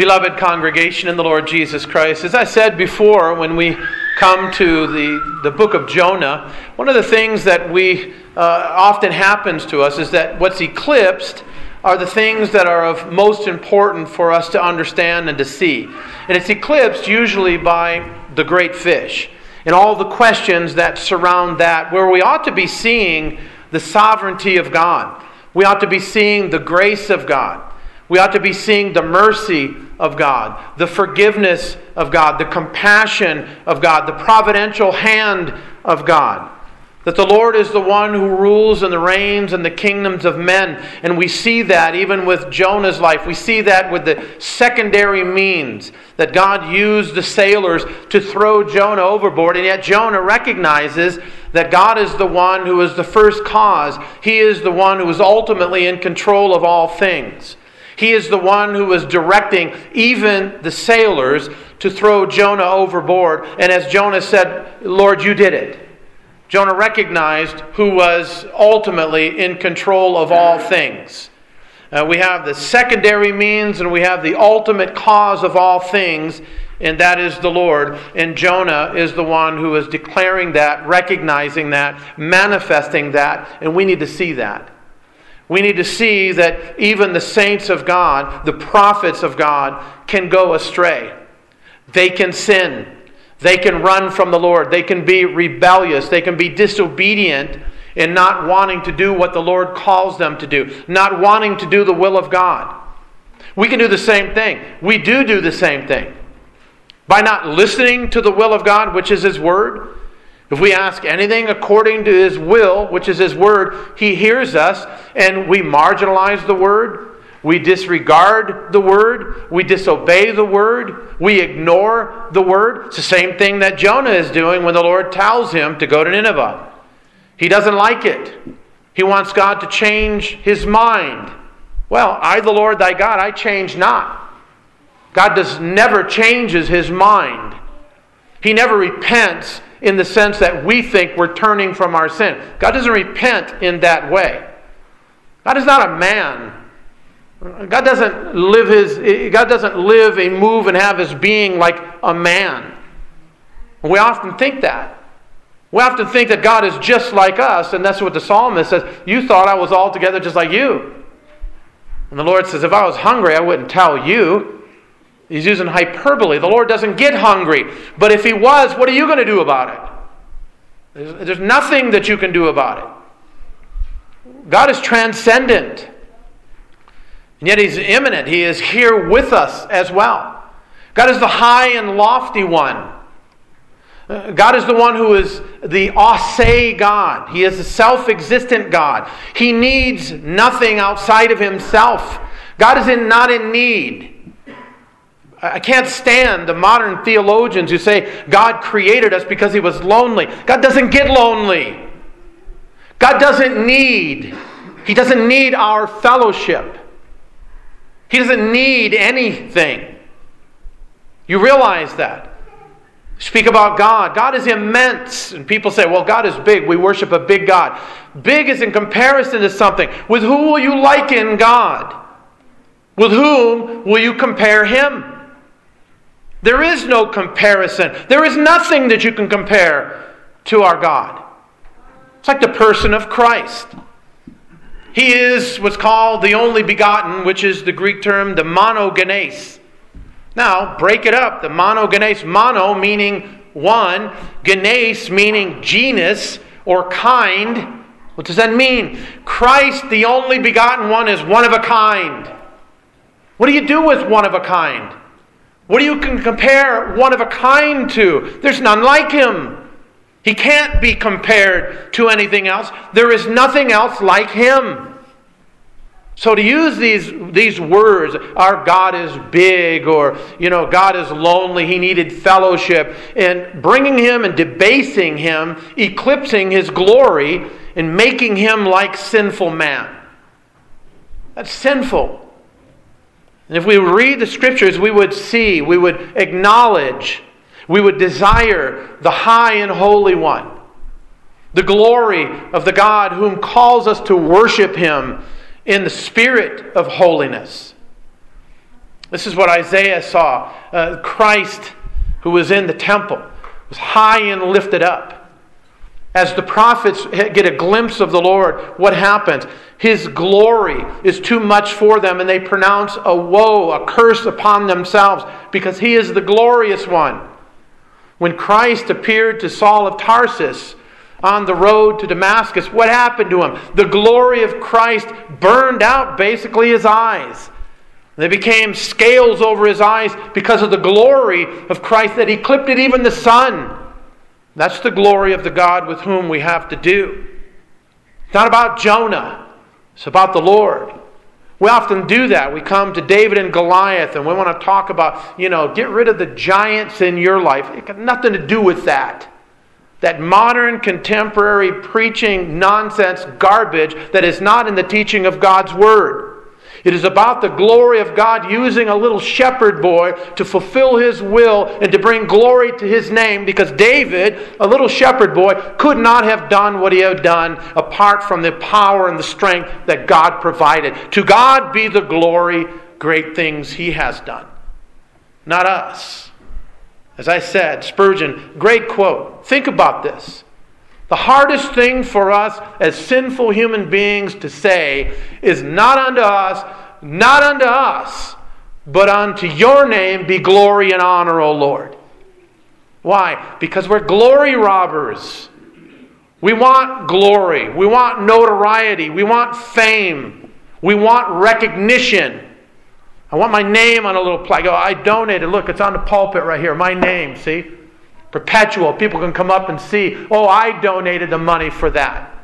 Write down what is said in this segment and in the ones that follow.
Beloved congregation in the Lord Jesus Christ, as I said before, when we come to the, the book of Jonah, one of the things that we uh, often happens to us is that what's eclipsed are the things that are of most important for us to understand and to see. And it's eclipsed usually by the great fish and all the questions that surround that, where we ought to be seeing the sovereignty of God. We ought to be seeing the grace of God. We ought to be seeing the mercy of God, the forgiveness of God, the compassion of God, the providential hand of God. That the Lord is the one who rules and the reigns and the kingdoms of men. And we see that even with Jonah's life. We see that with the secondary means that God used the sailors to throw Jonah overboard. And yet Jonah recognizes that God is the one who is the first cause. He is the one who is ultimately in control of all things. He is the one who was directing even the sailors to throw Jonah overboard. And as Jonah said, Lord, you did it. Jonah recognized who was ultimately in control of all things. Uh, we have the secondary means and we have the ultimate cause of all things, and that is the Lord. And Jonah is the one who is declaring that, recognizing that, manifesting that, and we need to see that. We need to see that even the saints of God, the prophets of God, can go astray. They can sin. They can run from the Lord. They can be rebellious. They can be disobedient in not wanting to do what the Lord calls them to do, not wanting to do the will of God. We can do the same thing. We do do the same thing. By not listening to the will of God, which is His Word, if we ask anything according to His will, which is His Word, He hears us, and we marginalize the Word, we disregard the word. We disobey the word. We ignore the word. It's the same thing that Jonah is doing when the Lord tells him to go to Nineveh. He doesn't like it. He wants God to change his mind. Well, I, the Lord thy God, I change not. God does never changes his mind. He never repents in the sense that we think we're turning from our sin. God doesn't repent in that way. God is not a man God doesn't live his God doesn't live and move and have his being like a man. We often think that. We often think that God is just like us, and that's what the psalmist says. You thought I was altogether just like you. And the Lord says, if I was hungry, I wouldn't tell you. He's using hyperbole. The Lord doesn't get hungry. But if he was, what are you going to do about it? There's, there's nothing that you can do about it. God is transcendent. And yet He's immanent. He is here with us as well. God is the high and lofty one. Uh, God is the one who is the ase God. He is a self existent God. He needs nothing outside of himself. God is in, not in need. I can't stand the modern theologians who say God created us because he was lonely. God doesn't get lonely. God doesn't need. He doesn't need our fellowship. He doesn't need anything. You realize that. Speak about God. God is immense. And people say, well, God is big. We worship a big God. Big is in comparison to something. With who will you liken God? With whom will you compare Him? There is no comparison. There is nothing that you can compare to our God. It's like the person of Christ. He is what's called the only begotten, which is the Greek term the monogenes. Now, break it up. The monogenes, mono meaning one, genes meaning genus or kind. What does that mean? Christ, the only begotten one, is one of a kind. What do you do with one of a kind? What do you can compare one of a kind to? There's none like him. He can't be compared to anything else. There is nothing else like him. So to use these, these words, our God is big, or, you know, God is lonely, he needed fellowship, and bringing him and debasing him, eclipsing his glory, and making him like sinful man. That's sinful. And if we read the scriptures, we would see, we would acknowledge we would desire the high and holy one, the glory of the God whom calls us to worship him in the spirit of holiness. This is what Isaiah saw. Uh, Christ, who was in the temple, was high and lifted up. As the prophets get a glimpse of the Lord, what happens? His glory is too much for them, and they pronounce a woe, a curse upon themselves, because he is the glorious one. When Christ appeared to Saul of Tarsus on the road to Damascus, what happened to him? The glory of Christ burned out basically his eyes. They became scales over his eyes because of the glory of Christ that eclipsed even the sun. That's the glory of the God with whom we have to do. It's not about Jonah, it's about the Lord. We often do that. We come to David and Goliath and we want to talk about, you know, get rid of the giants in your life. It got nothing to do with that. That modern, contemporary preaching nonsense garbage that is not in the teaching of God's Word. It is about the glory of God using a little shepherd boy to fulfill his will and to bring glory to his name because David, a little shepherd boy, could not have done what he had done apart from the power and the strength that God provided. To God be the glory, great things he has done, not us. As I said, Spurgeon, great quote. Think about this. The hardest thing for us as sinful human beings to say is not unto us, not unto us, but unto your name be glory and honor, O Lord. Why? Because we're glory robbers. We want glory. We want notoriety. We want fame. We want recognition. I want my name on a little plaque. Oh, I donated. Look, it's on the pulpit right here. My name, see? Perpetual. People can come up and see, oh, I donated the money for that.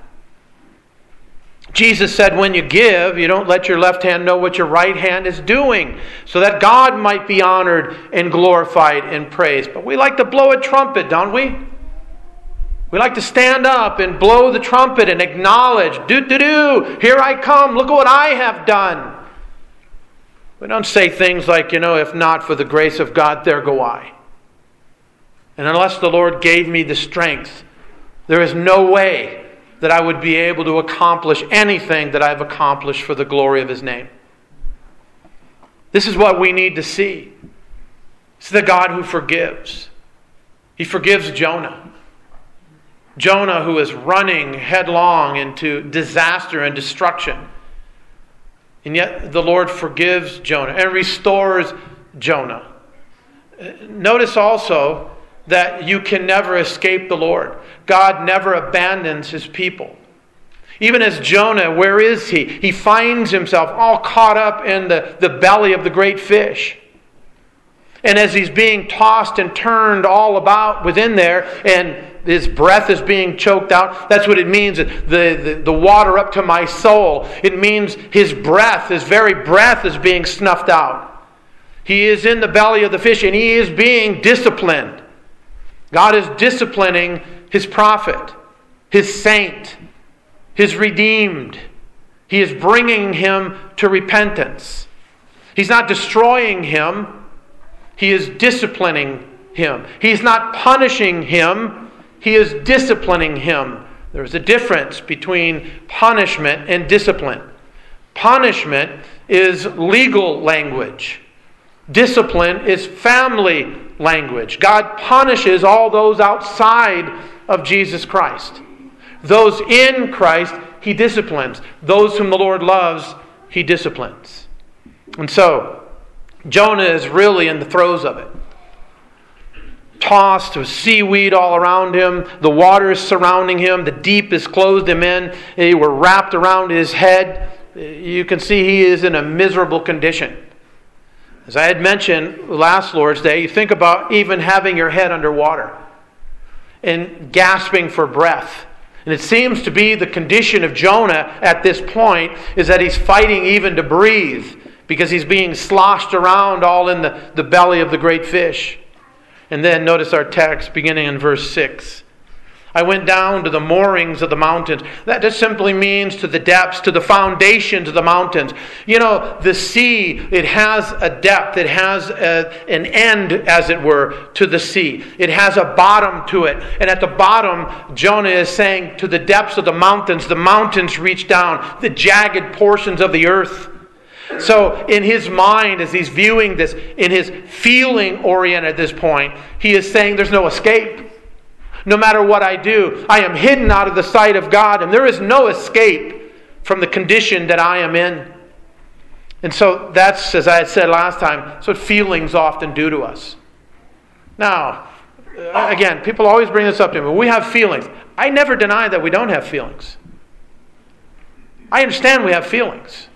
Jesus said, when you give, you don't let your left hand know what your right hand is doing, so that God might be honored and glorified and praised. But we like to blow a trumpet, don't we? We like to stand up and blow the trumpet and acknowledge, do, do, do, here I come, look at what I have done. We don't say things like, you know, if not for the grace of God, there go I. And unless the Lord gave me the strength, there is no way that I would be able to accomplish anything that I've accomplished for the glory of His name. This is what we need to see. It's the God who forgives. He forgives Jonah. Jonah, who is running headlong into disaster and destruction. And yet the Lord forgives Jonah and restores Jonah. Notice also that you can never escape the Lord. God never abandons his people. Even as Jonah, where is he? He finds himself all caught up in the, the belly of the great fish. And as he's being tossed and turned all about within there, and his breath is being choked out, that's what it means. The, the, the water up to my soul. It means his breath, his very breath, is being snuffed out. He is in the belly of the fish and he is being disciplined. God is disciplining his prophet, his saint, his redeemed. He is bringing him to repentance. He's not destroying him, he is disciplining him. He's not punishing him, he is disciplining him. There's a difference between punishment and discipline. Punishment is legal language. Discipline is family language. God punishes all those outside of Jesus Christ. Those in Christ, He disciplines. Those whom the Lord loves, He disciplines. And so, Jonah is really in the throes of it. Tossed with seaweed all around him, the water is surrounding him, the deep has closed him in, they were wrapped around his head. You can see he is in a miserable condition. As I had mentioned last Lord's Day, you think about even having your head underwater and gasping for breath. And it seems to be the condition of Jonah at this point is that he's fighting even to breathe because he's being sloshed around all in the, the belly of the great fish. And then notice our text beginning in verse 6. I went down to the moorings of the mountains. That just simply means to the depths, to the foundations of the mountains. You know, the sea, it has a depth, it has a, an end, as it were, to the sea. It has a bottom to it. And at the bottom, Jonah is saying, to the depths of the mountains, the mountains reach down, the jagged portions of the earth. So, in his mind, as he's viewing this, in his feeling oriented at this point, he is saying there's no escape. No matter what I do, I am hidden out of the sight of God, and there is no escape from the condition that I am in. And so that's, as I had said last time, that's what feelings often do to us. Now, uh, again, people always bring this up to me. We have feelings. I never deny that we don't have feelings. I understand we have feelings.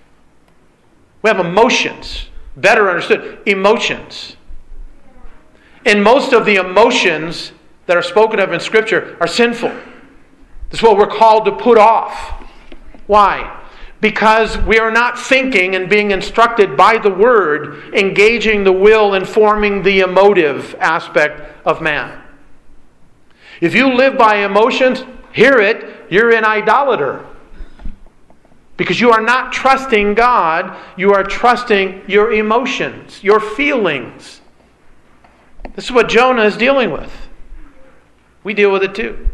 We have emotions. Better understood, emotions. And most of the emotions that are spoken of in Scripture are sinful. This is what we're called to put off. Why? Because we are not thinking and being instructed by the Word, engaging the will, informing the emotive aspect of man. If you live by emotions, hear it, you're an idolater. Because you are not trusting God, you are trusting your emotions, your feelings. This is what Jonah is dealing with. We deal with it too.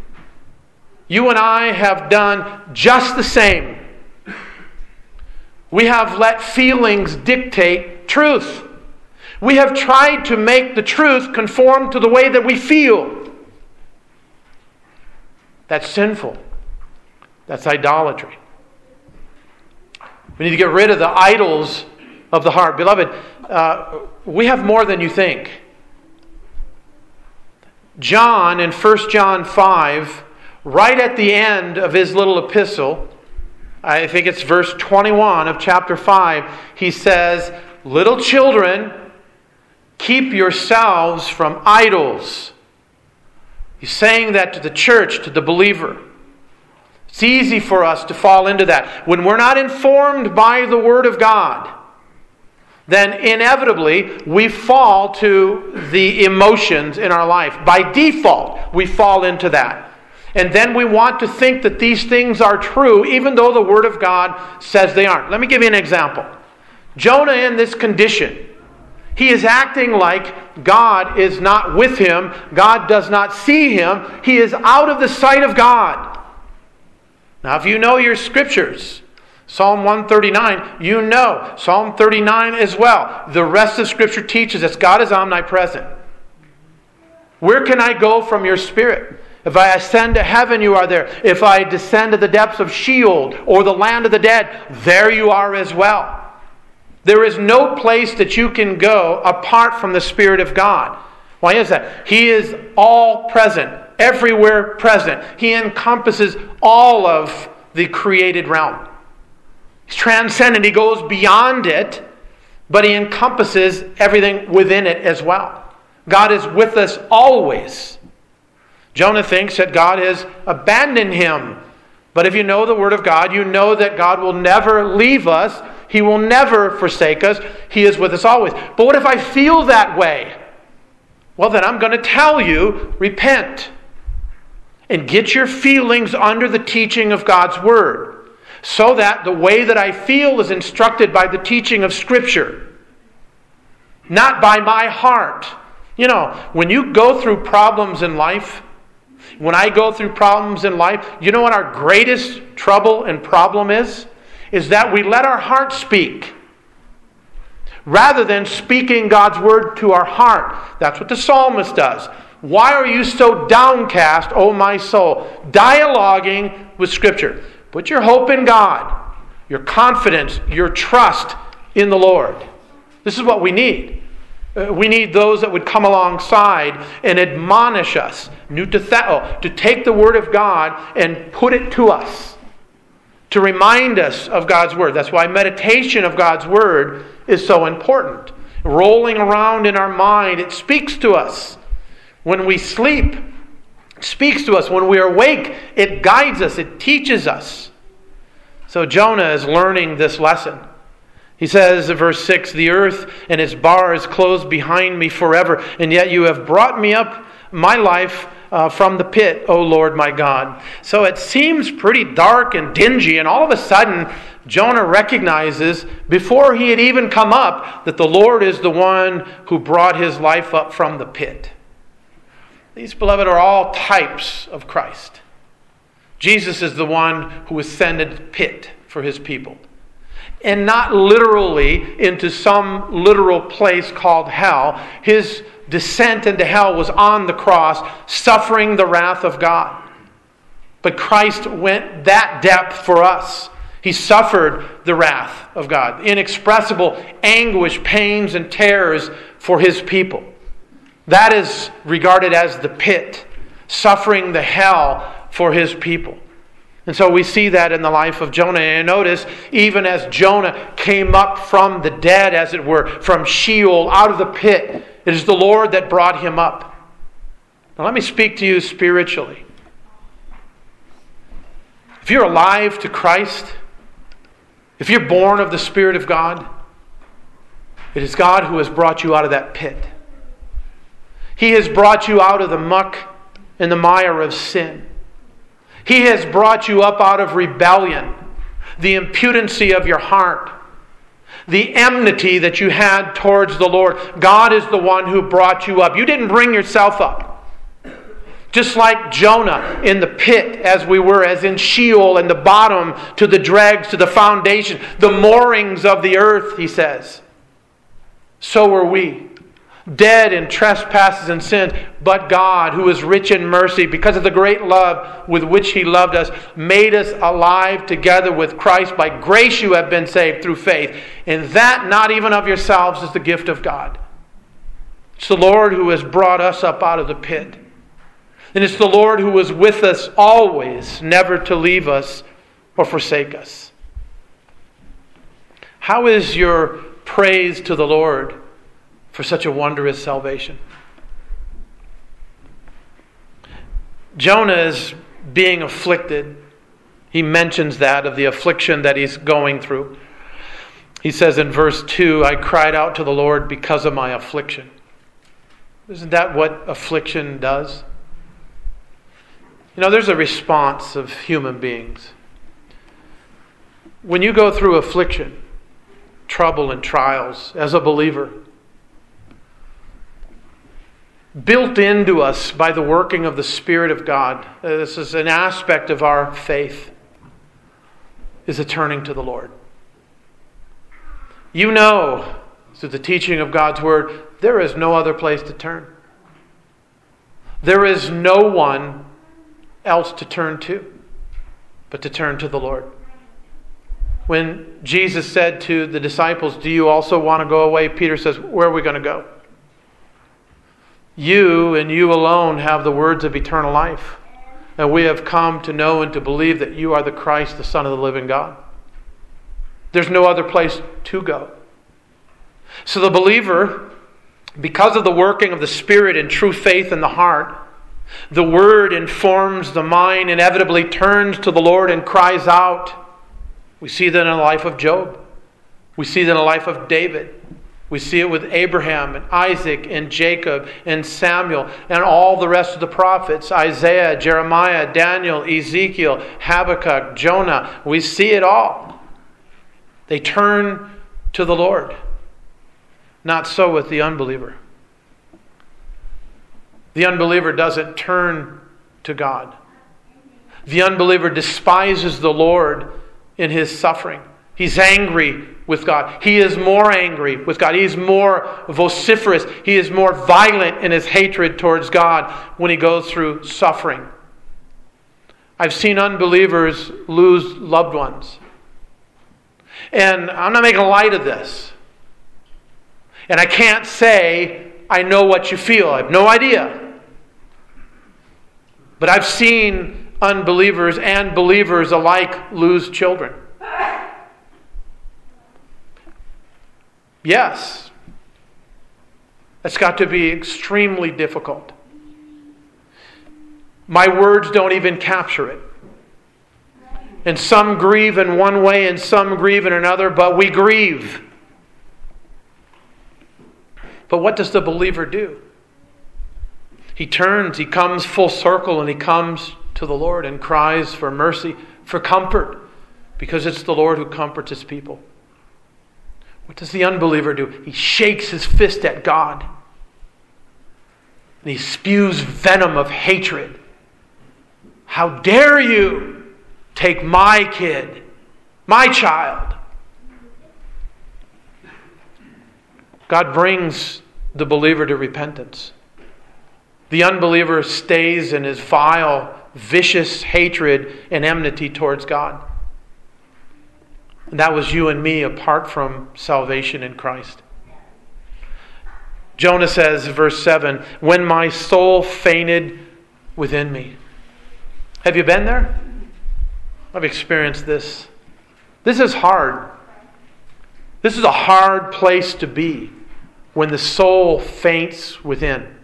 You and I have done just the same. We have let feelings dictate truth. We have tried to make the truth conform to the way that we feel. That's sinful. That's idolatry. We need to get rid of the idols of the heart. Beloved, uh, we have more than you think. John, in 1 John 5, right at the end of his little epistle, I think it's verse 21 of chapter 5, he says, Little children, keep yourselves from idols. He's saying that to the church, to the believer. It's easy for us to fall into that. When we're not informed by the Word of God, then inevitably we fall to the emotions in our life. By default, we fall into that. And then we want to think that these things are true, even though the Word of God says they aren't. Let me give you an example. Jonah, in this condition, he is acting like God is not with him, God does not see him, he is out of the sight of God. Now, if you know your scriptures, Psalm 139, you know. Psalm 39 as well. The rest of Scripture teaches us God is omnipresent. Where can I go from your spirit? If I ascend to heaven, you are there. If I descend to the depths of Sheol or the land of the dead, there you are as well. There is no place that you can go apart from the Spirit of God. Why is that? He is all present everywhere present. He encompasses all of the created realm. He's transcendent, he goes beyond it, but he encompasses everything within it as well. God is with us always. Jonah thinks that God has abandoned him. But if you know the Word of God, you know that God will never leave us. He will never forsake us. He is with us always. But what if I feel that way? Well, then I'm going to tell you repent and get your feelings under the teaching of God's Word so that the way that I feel is instructed by the teaching of Scripture, not by my heart. You know, when you go through problems in life, when I go through problems in life, you know what our greatest trouble and problem is? Is that we let our heart speak rather than speaking God's word to our heart. That's what the psalmist does. Why are you so downcast, O my soul? Dialoguing with Scripture. Put your hope in God, your confidence, your trust in the Lord. This is what we need. Uh, we need those that would come alongside and admonish us, noutheteo, to take the Word of God and put it to us, to remind us of God's Word. That's why meditation of God's Word is so important. Rolling around in our mind, it speaks to us. When we sleep, speaks to us. When we are awake, it guides us, it teaches us. So Jonah is learning this lesson. He says in verse 6 The earth and its bars closed behind me forever, and yet you have brought me up my life uh, from the pit, O Lord my God. So it seems pretty dark and dingy, and all of a sudden, Jonah recognizes before he had even come up that the Lord is the one who brought his life up from the pit. These, beloved, are all types of Christ. Jesus is the one who ascended pit for his people. and not literally into some literal place called hell. His descent into hell was on the cross, suffering the wrath of God. But Christ went that depth for us. He suffered the wrath of God, inexpressible anguish, pains, and terrors for his people. That is regarded as the pit, suffering the hell for his people. And so we see that in the life of Jonah. And notice, even as Jonah came up from the dead, as it were, from Sheol, out of the pit, it is the Lord that brought him up. Now, let me speak to you spiritually. If you're alive to Christ, if you're born of the Spirit of God, it is God who has brought you out of that pit. He has brought you out of the muck and the mire of sin. He has brought you up out of rebellion, the impudency of your heart, the enmity that you had towards the Lord. God is the one who brought you up. You didn't bring yourself up. Just like Jonah in the pit, as we were, as in Sheol, and the bottom to the dregs, to the foundation, the moorings of the earth, he says. So were we dead in trespasses and sins, but God, who is rich in mercy, because of the great love with which He loved us, made us alive together with Christ. By grace you have been saved through faith, and that not even of yourselves is the gift of God. It's the Lord who has brought us up out of the pit. And it's the Lord who is with us always, never to leave us or forsake us. How is your praise to the Lord? For such a wondrous salvation. Jonah is being afflicted. He mentions that of the affliction that he's going through. He says in verse 2 I cried out to the Lord because of my affliction. Isn't that what affliction does? You know, there's a response of human beings. When you go through affliction, trouble, and trials as a believer, built into us by the working of the Spirit of God. Uh, this is an aspect of our faith, is a turning to the Lord. You know, through the teaching of God's Word, there is no other place to turn. There is no one else to turn to but to turn to the Lord. When Jesus said to the disciples, Do you also want to go away? Peter says, Where are we going to go? You and you alone have the words of eternal life. And we have come to know and to believe that you are the Christ, the Son of the living God. There's no other place to go. So the believer, because of the working of the Spirit and true faith in the heart, the Word informs the mind, inevitably turns to the Lord and cries out. We see that in the life of Job. We see that in the life of David. We see it with Abraham and Isaac and Jacob and Samuel and all the rest of the prophets Isaiah, Jeremiah, Daniel, Ezekiel, Habakkuk, Jonah. We see it all. They turn to the Lord. Not so with the unbeliever. The unbeliever doesn't turn to God. The unbeliever despises the Lord in his suffering. He's angry with God. He is more angry with God. He is more vociferous. He is more violent in his hatred towards God when he goes through suffering. I've seen unbelievers lose loved ones. And I'm not making light of this. And I can't say I know what you feel. I have no idea. But I've seen unbelievers and believers alike lose children. Yes. That's got to be extremely difficult. My words don't even capture it. And some grieve in one way and some grieve in another, but we grieve. But what does the believer do? He turns, he comes full circle, and he comes to the Lord and cries for mercy, for comfort, because it's the Lord who comforts his people. What does the unbeliever do? He shakes his fist at God. And he spews venom of hatred. How dare you take my kid, my child? God brings the believer to repentance. The unbeliever stays in his vile, vicious hatred and enmity towards God. And that was you and me apart from salvation in Christ. Jonah says, verse 7 When my soul fainted within me. Have you been there? I've experienced this. This is hard. This is a hard place to be when the soul faints within.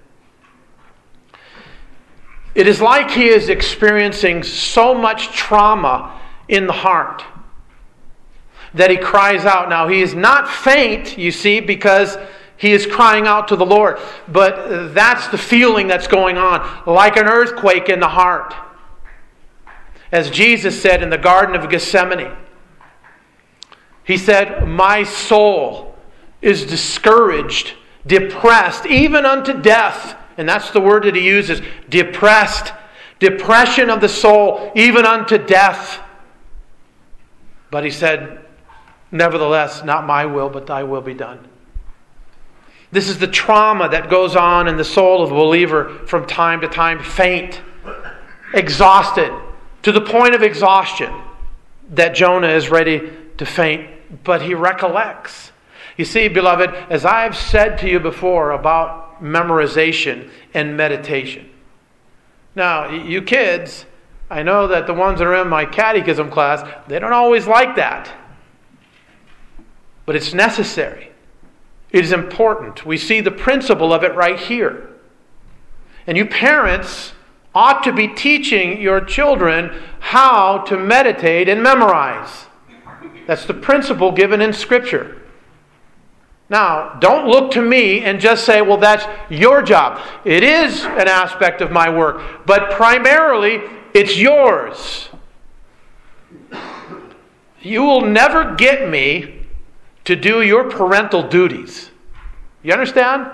It is like he is experiencing so much trauma in the heart that he cries out. Now, he is not faint, you see, because he is crying out to the Lord, but that's the feeling that's going on, like an earthquake in the heart. As Jesus said in the Garden of Gethsemane, he said, My soul is discouraged, depressed, even unto death. And that's the word that he uses depressed, depression of the soul, even unto death. But he said, Nevertheless, not my will, but thy will be done. This is the trauma that goes on in the soul of a believer from time to time faint, exhausted, to the point of exhaustion that Jonah is ready to faint, but he recollects. You see, beloved, as I've said to you before about memorization and meditation. Now, you kids, I know that the ones that are in my catechism class, they don't always like that but it's necessary. It is important. We see the principle of it right here. And you parents ought to be teaching your children how to meditate and memorize. That's the principle given in Scripture. Now, don't look to me and just say, well, that's your job. It is an aspect of my work, but primarily it's yours. You will never get me to do your parental duties. You understand?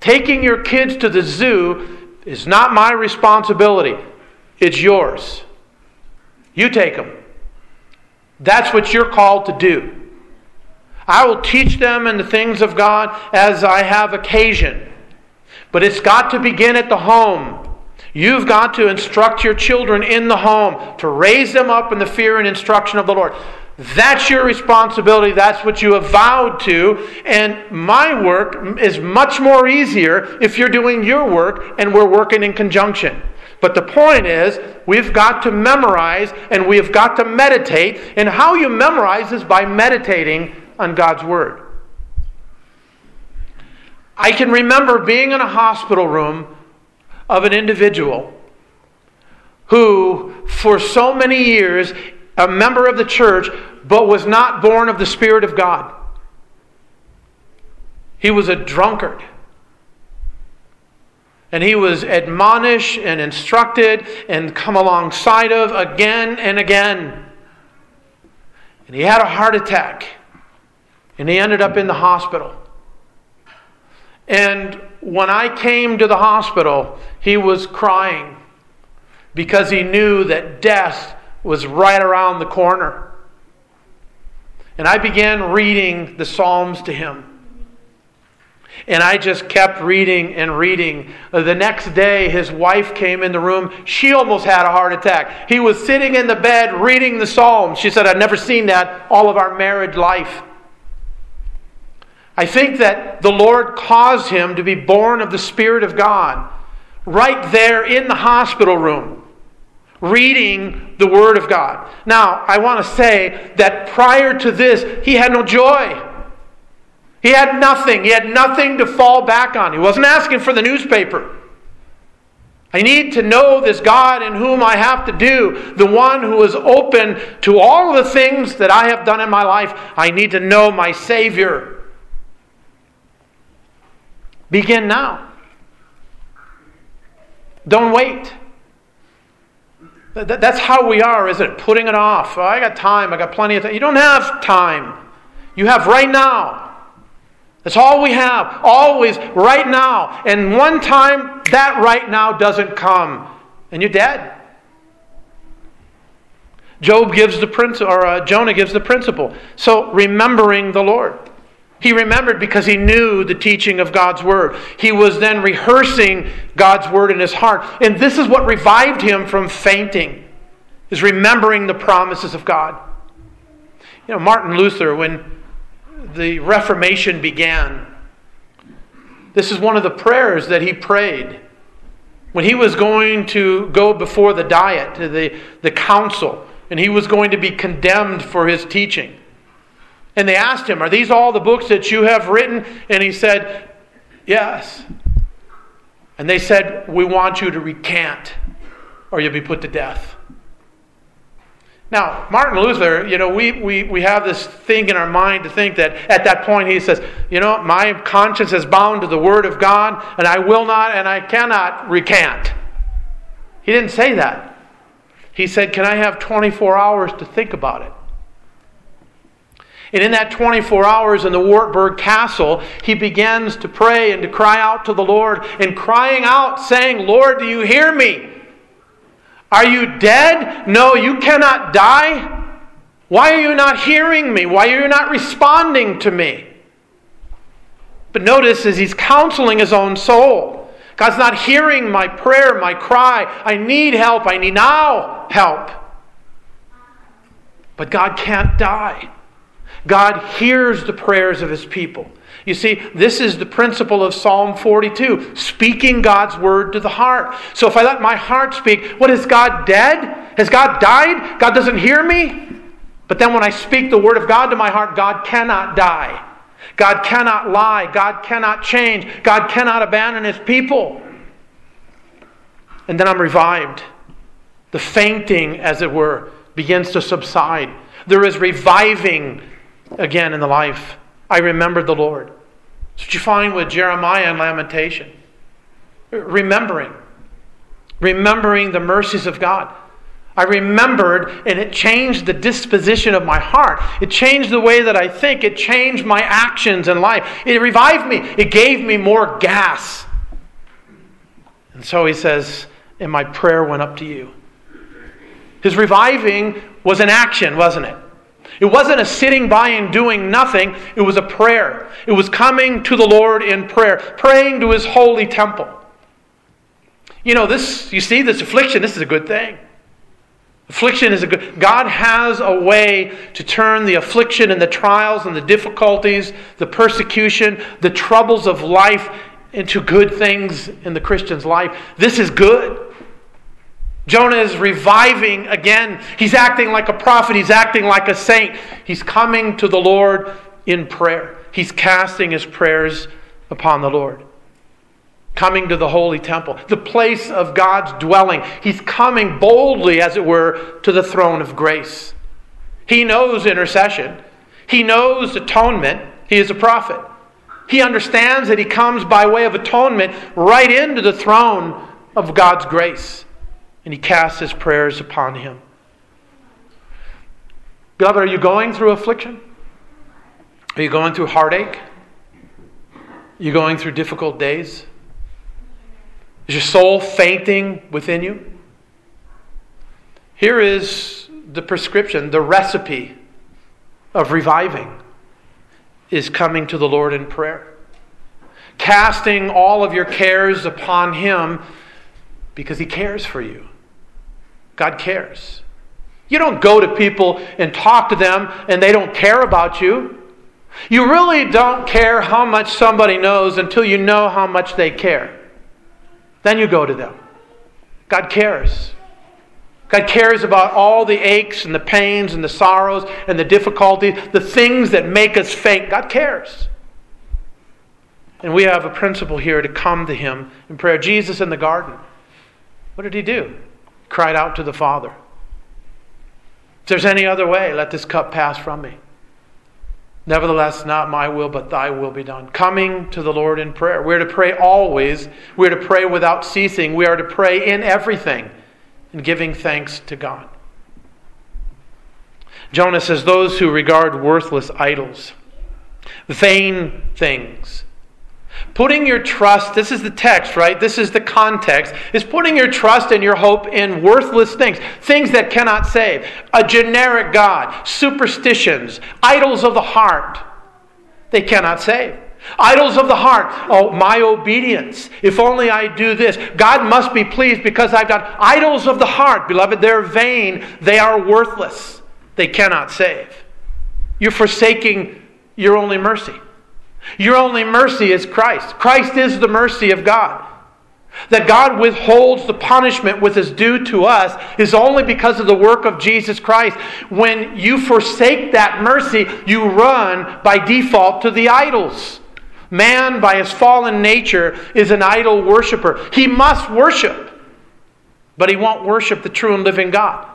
Taking your kids to the zoo is not my responsibility, it's yours. You take them. That's what you're called to do. I will teach them in the things of God as I have occasion. But it's got to begin at the home. You've got to instruct your children in the home to raise them up in the fear and instruction of the Lord. That's your responsibility. That's what you have vowed to. And my work is much more easier if you're doing your work and we're working in conjunction. But the point is, we've got to memorize and we've got to meditate. And how you memorize is by meditating on God's Word. I can remember being in a hospital room of an individual who, for so many years, a member of the church, but was not born of the Spirit of God. He was a drunkard. And he was admonished and instructed and come alongside of again and again. And he had a heart attack. And he ended up in the hospital. And when I came to the hospital, he was crying because he knew that death was right around the corner. And I began reading the Psalms to him. And I just kept reading and reading. Uh, the next day, his wife came in the room. She almost had a heart attack. He was sitting in the bed reading the Psalms. She said, I've never seen that all of our married life. I think that the Lord caused him to be born of the Spirit of God right there in the hospital room reading the Word of God. Now, I want to say that prior to this, he had no joy. He had nothing. He had nothing to fall back on. He wasn't asking for the newspaper. I need to know this God in whom I have to do, the one who is open to all the things that I have done in my life. I need to know my Savior. Begin now. Don't wait. That's how we are, isn't it? Putting it off. Oh, I got time. I got plenty of time. You don't have time. You have right now. That's all we have. Always right now. And one time that right now doesn't come, and you're dead. Job gives the principle, or uh, Jonah gives the principle. So remembering the Lord. He remembered because he knew the teaching of God's word. He was then rehearsing God's word in his heart. And this is what revived him from fainting, is remembering the promises of God. You know, Martin Luther, when the Reformation began, this is one of the prayers that he prayed. When he was going to go before the diet, the, the council, and he was going to be condemned for his teaching. And they asked him, Are these all the books that you have written? And he said, Yes. And they said, We want you to recant, or you'll be put to death. Now, Martin Luther, you know, we, we, we have this thing in our mind to think that at that point he says, you know, my conscience is bound to the Word of God, and I will not and I cannot recant. He didn't say that. He said, Can I have 24 hours to think about it? And in that 24 hours in the Wartburg Castle, he begins to pray and to cry out to the Lord, and crying out, saying, Lord, do you hear me? Are you dead? No, you cannot die. Why are you not hearing me? Why are you not responding to me? But notice as he's counseling his own soul, God's not hearing my prayer, my cry. I need help. I need now help. But God can't die. God hears the prayers of his people. You see, this is the principle of Psalm 42 speaking God's word to the heart. So if I let my heart speak, what is God dead? Has God died? God doesn't hear me? But then when I speak the word of God to my heart, God cannot die. God cannot lie. God cannot change. God cannot abandon his people. And then I'm revived. The fainting, as it were, begins to subside. There is reviving again in the life. I remembered the Lord. That's what you find with Jeremiah and Lamentation. Remembering. Remembering the mercies of God. I remembered, and it changed the disposition of my heart. It changed the way that I think. It changed my actions in life. It revived me. It gave me more gas. And so he says, and my prayer went up to you. His reviving was an action, wasn't it? It wasn't a sitting by and doing nothing, it was a prayer. It was coming to the Lord in prayer, praying to his holy temple. You know, this, you see, this affliction, this is a good thing. Affliction is a good God has a way to turn the affliction and the trials and the difficulties, the persecution, the troubles of life into good things in the Christian's life. This is good. Jonah is reviving again. He's acting like a prophet, he's acting like a saint. He's coming to the Lord in prayer. He's casting his prayers upon the Lord. Coming to the holy temple, the place of God's dwelling. He's coming boldly, as it were, to the throne of grace. He knows intercession, he knows atonement. He is a prophet. He understands that he comes by way of atonement right into the throne of God's grace and he casts his prayers upon him. Beloved, are you going through affliction? Are you going through heartache? Are you going through difficult days? Is your soul fainting within you? Here is the prescription, the recipe of reviving is coming to the Lord in prayer. Casting all of your cares upon Him because He cares for you. God cares. You don't go to people and talk to them and they don't care about you. You really don't care how much somebody knows until you know how much they care. Then you go to them. God cares. God cares about all the aches and the pains and the sorrows and the difficulties, the things that make us faint. God cares. And we have a principle here to come to Him in prayer. Jesus in the garden, what did He do? Cried out to the Father, If there's any other way, let this cup pass from me. Nevertheless, not my will, but thy will be done. Coming to the Lord in prayer. We're to pray always. We're to pray without ceasing. We are to pray in everything and giving thanks to God. Jonah says, Those who regard worthless idols, vain things, Putting your trust, this is the text, right? This is the context, is putting your trust and your hope in worthless things, things that cannot save. A generic God, superstitions, idols of the heart. they cannot save. Idols of the heart. Oh, my obedience. If only I do this. God must be pleased because I've done. Idols of the heart, beloved, they're vain. They are worthless. They cannot save. You're forsaking your only mercy. Your only mercy is Christ. Christ is the mercy of God. That God withholds the punishment which is due to us is only because of the work of Jesus Christ. When you forsake that mercy, you run by default to the idols. Man, by his fallen nature, is an idol worshiper. He must worship, but he won't worship the true and living God.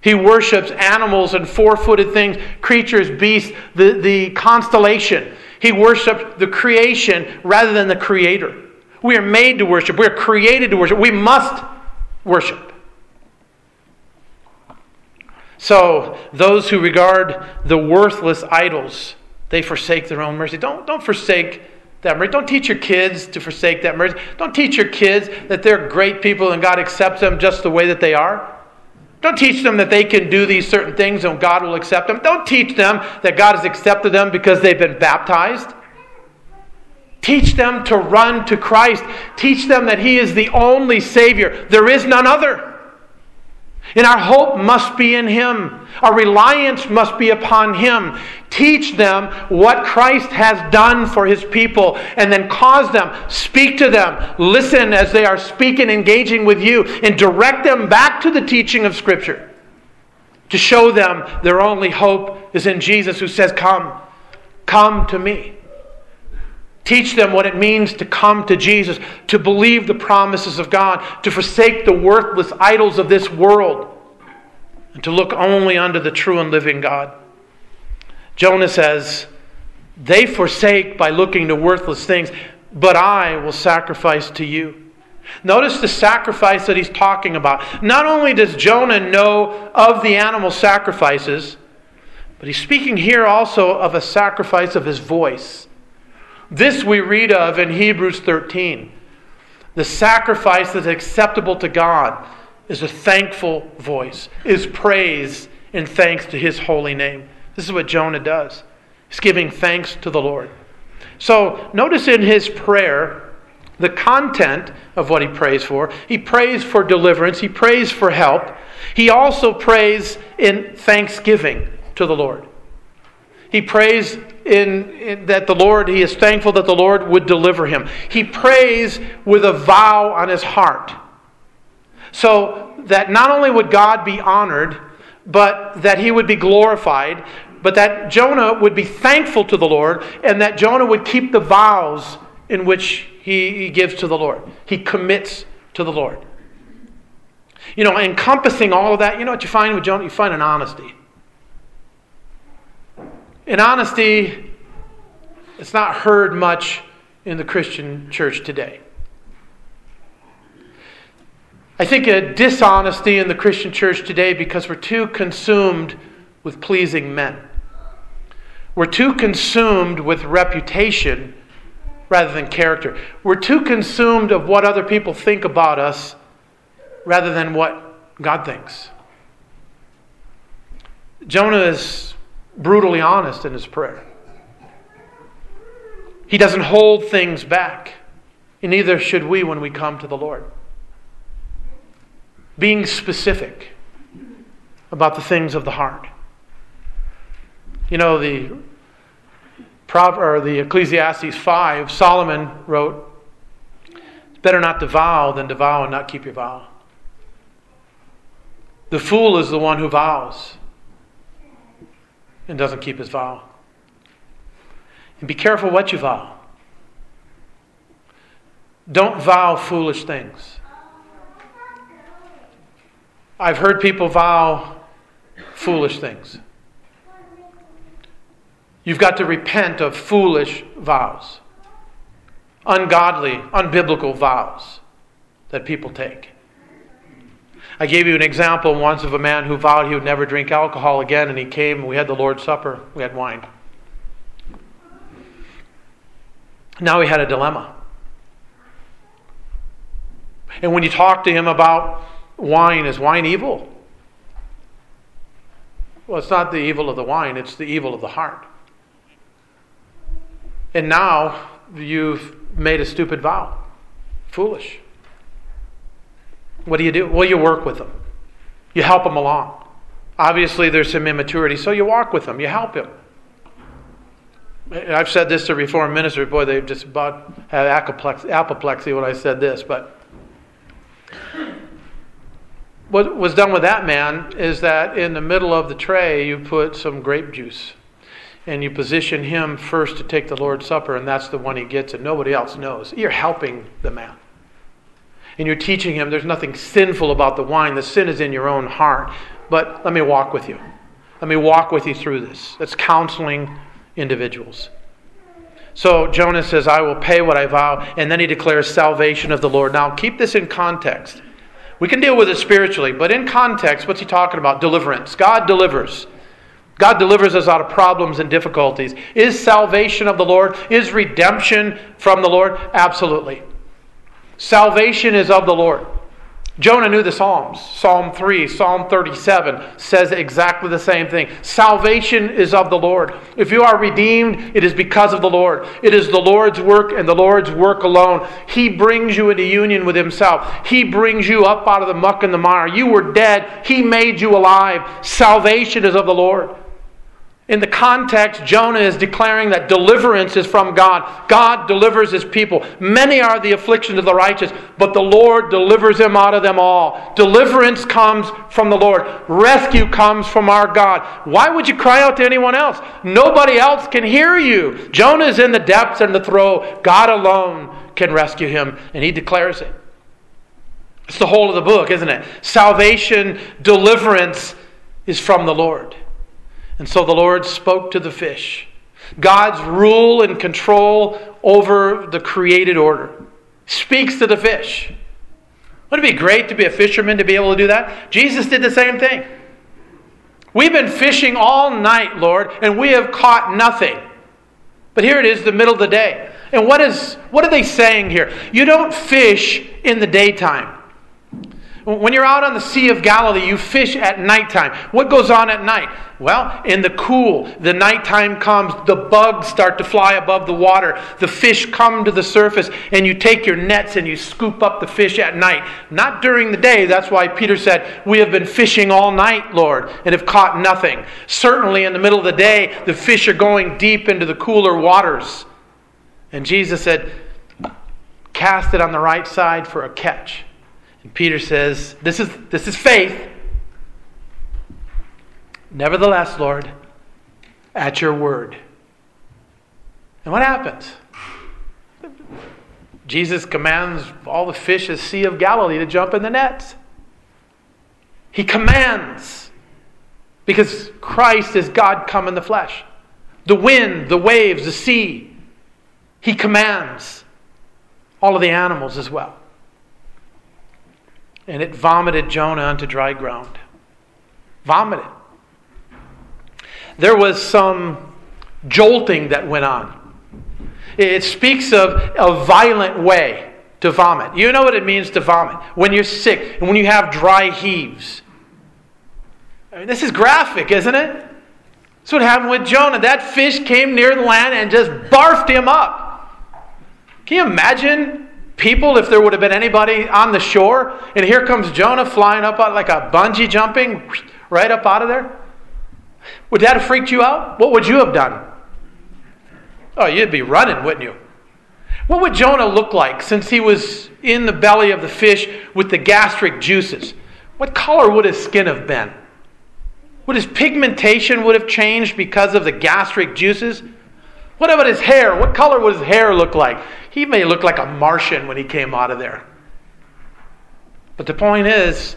He worships animals and four footed things, creatures, beasts, the, the constellation. He worships the creation rather than the creator. We are made to worship. We are created to worship. We must worship. So, those who regard the worthless idols they forsake their own mercy. Don't, don't forsake that mercy. Don't teach your kids to forsake that mercy. Don't teach your kids that they're great people and God accepts them just the way that they are. Don't teach them that they can do these certain things and God will accept them. Don't teach them that God has accepted them because they've been baptized. Teach them to run to Christ. Teach them that He is the only Savior. There is none other. And our hope must be in Him. Our reliance must be upon Him. Teach them what Christ has done for His people, and then cause them, speak to them, listen as they are speaking, engaging with you, and direct them back to the teaching of Scripture to show them their only hope is in Jesus, who says, Come, come to me. Teach them what it means to come to Jesus, to believe the promises of God, to forsake the worthless idols of this world, and to look only unto the true and living God. Jonah says, They forsake by looking to worthless things, but I will sacrifice to you. Notice the sacrifice that he's talking about. Not only does Jonah know of the animal sacrifices, but he's speaking here also of a sacrifice of his voice. This we read of in Hebrews 13. The sacrifice that's acceptable to God is a thankful voice, is praise and thanks to his holy name. This is what Jonah does. He's giving thanks to the Lord. So notice in his prayer the content of what he prays for. He prays for deliverance, he prays for help. He also prays in thanksgiving to the Lord. He prays in, in, that the Lord, he is thankful that the Lord would deliver him. He prays with a vow on his heart. So that not only would God be honored, but that he would be glorified, but that Jonah would be thankful to the Lord, and that Jonah would keep the vows in which he, he gives to the Lord. He commits to the Lord. You know, encompassing all of that, you know what you find with Jonah? You find an honesty. In honesty, it's not heard much in the Christian church today. I think a dishonesty in the Christian church today because we're too consumed with pleasing men. We're too consumed with reputation rather than character. We're too consumed of what other people think about us rather than what God thinks. Jonah is brutally honest in his prayer. He doesn't hold things back, and neither should we when we come to the Lord. Being specific about the things of the heart. You know, the or the Ecclesiastes 5, Solomon wrote, It's better not to vow than to vow and not keep your vow. The fool is the one who vows and doesn't keep his vow. And be careful what you vow. Don't vow foolish things. I've heard people vow foolish things. You've got to repent of foolish vows, ungodly, unbiblical vows that people take. I gave you an example once of a man who vowed he would never drink alcohol again, and he came and we had the Lord's Supper, we had wine. Now he had a dilemma. And when you talk to him about wine, is wine evil? Well, it's not the evil of the wine, it's the evil of the heart. And now you've made a stupid vow. Foolish. What do you do? Well, you work with them, you help them along. Obviously, there's some immaturity, so you walk with them, you help him. I've said this to Reformed ministers. Boy, they just about had apoplexy when I said this. But what was done with that man is that in the middle of the tray, you put some grape juice. And you position him first to take the Lord's Supper, and that's the one he gets, and nobody else knows. You're helping the man. And you're teaching him there's nothing sinful about the wine. The sin is in your own heart. But let me walk with you. Let me walk with you through this. That's counseling individuals. So Jonah says, I will pay what I vow, and then he declares salvation of the Lord. Now, keep this in context. We can deal with it spiritually, but in context, what's he talking about? Deliverance. God delivers. God delivers us out of problems and difficulties. Is salvation of the Lord? Is redemption from the Lord? Absolutely. Salvation is of the Lord. Jonah knew the Psalms. Psalm 3, Psalm 37 says exactly the same thing. Salvation is of the Lord. If you are redeemed, it is because of the Lord. It is the Lord's work and the Lord's work alone. He brings you into union with Himself. He brings you up out of the muck and the mire. You were dead, He made you alive. Salvation is of the Lord. In the context, Jonah is declaring that deliverance is from God. God delivers his people. Many are the afflictions of the righteous, but the Lord delivers him out of them all. Deliverance comes from the Lord. Rescue comes from our God. Why would you cry out to anyone else? Nobody else can hear you. Jonah is in the depths and the throw. God alone can rescue him, and he declares it. It's the whole of the book, isn't it? Salvation, deliverance is from the Lord. And so the Lord spoke to the fish. God's rule and control over the created order speaks to the fish. Wouldn't it be great to be a fisherman to be able to do that? Jesus did the same thing. We've been fishing all night, Lord, and we have caught nothing. But here it is, the middle of the day. And what is what are they saying here? You don't fish in the daytime. When you're out on the Sea of Galilee, you fish at nighttime. What goes on at night? Well, in the cool, the nighttime comes, the bugs start to fly above the water, the fish come to the surface, and you take your nets and you scoop up the fish at night. Not during the day. That's why Peter said, We have been fishing all night, Lord, and have caught nothing. Certainly in the middle of the day, the fish are going deep into the cooler waters. And Jesus said, Cast it on the right side for a catch. And Peter says, This is, this is faith. Nevertheless, Lord, at your word. And what happens? Jesus commands all the fish of Sea of Galilee to jump in the nets. He commands because Christ is God come in the flesh. The wind, the waves, the sea. He commands all of the animals as well and it vomited Jonah onto dry ground. Vomited. There was some jolting that went on. It speaks of a violent way to vomit. You know what it means to vomit when you're sick and when you have dry heaves. I mean, this is graphic, isn't it? That's what happened with Jonah. That fish came near the land and just barfed him up. Can you imagine people if there would have been anybody on the shore. And here comes Jonah flying up like a bungee jumping right up out of there. Would that have freaked you out? What would you have done? Oh, you'd be running, wouldn't you? What would Jonah look like since he was in the belly of the fish with the gastric juices? What color would his skin have been? Would his pigmentation would have changed because of the gastric juices? What about his hair? What color would his hair look like? He may look like a Martian when he came out of there. But the point is,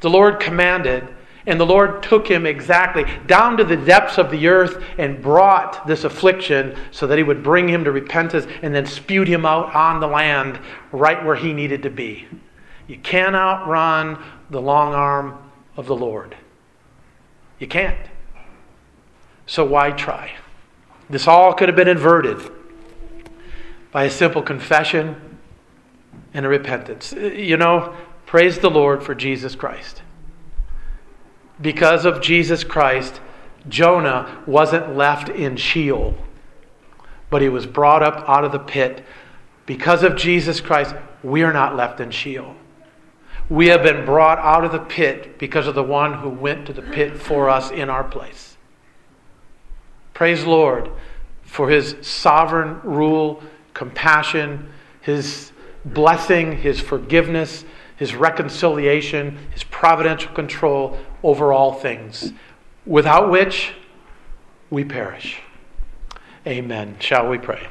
the Lord commanded, and the Lord took him exactly down to the depths of the earth and brought this affliction so that he would bring him to repentance and then spewed him out on the land right where he needed to be. You can't outrun the long arm of the Lord. You can't. So why try? This all could have been inverted by a simple confession and a repentance. You know, praise the Lord for Jesus Christ. Because of Jesus Christ, Jonah wasn't left in Sheol. but he was brought up out of the pit. Because of Jesus Christ, we are not left in Sheol. We have been brought out of the pit because of the one who went to the pit for us in our place. Praise Lord for his sovereign rule, compassion, his blessing, his forgiveness, his reconciliation, his providential control over all things, without which we perish. Amen. Shall we pray?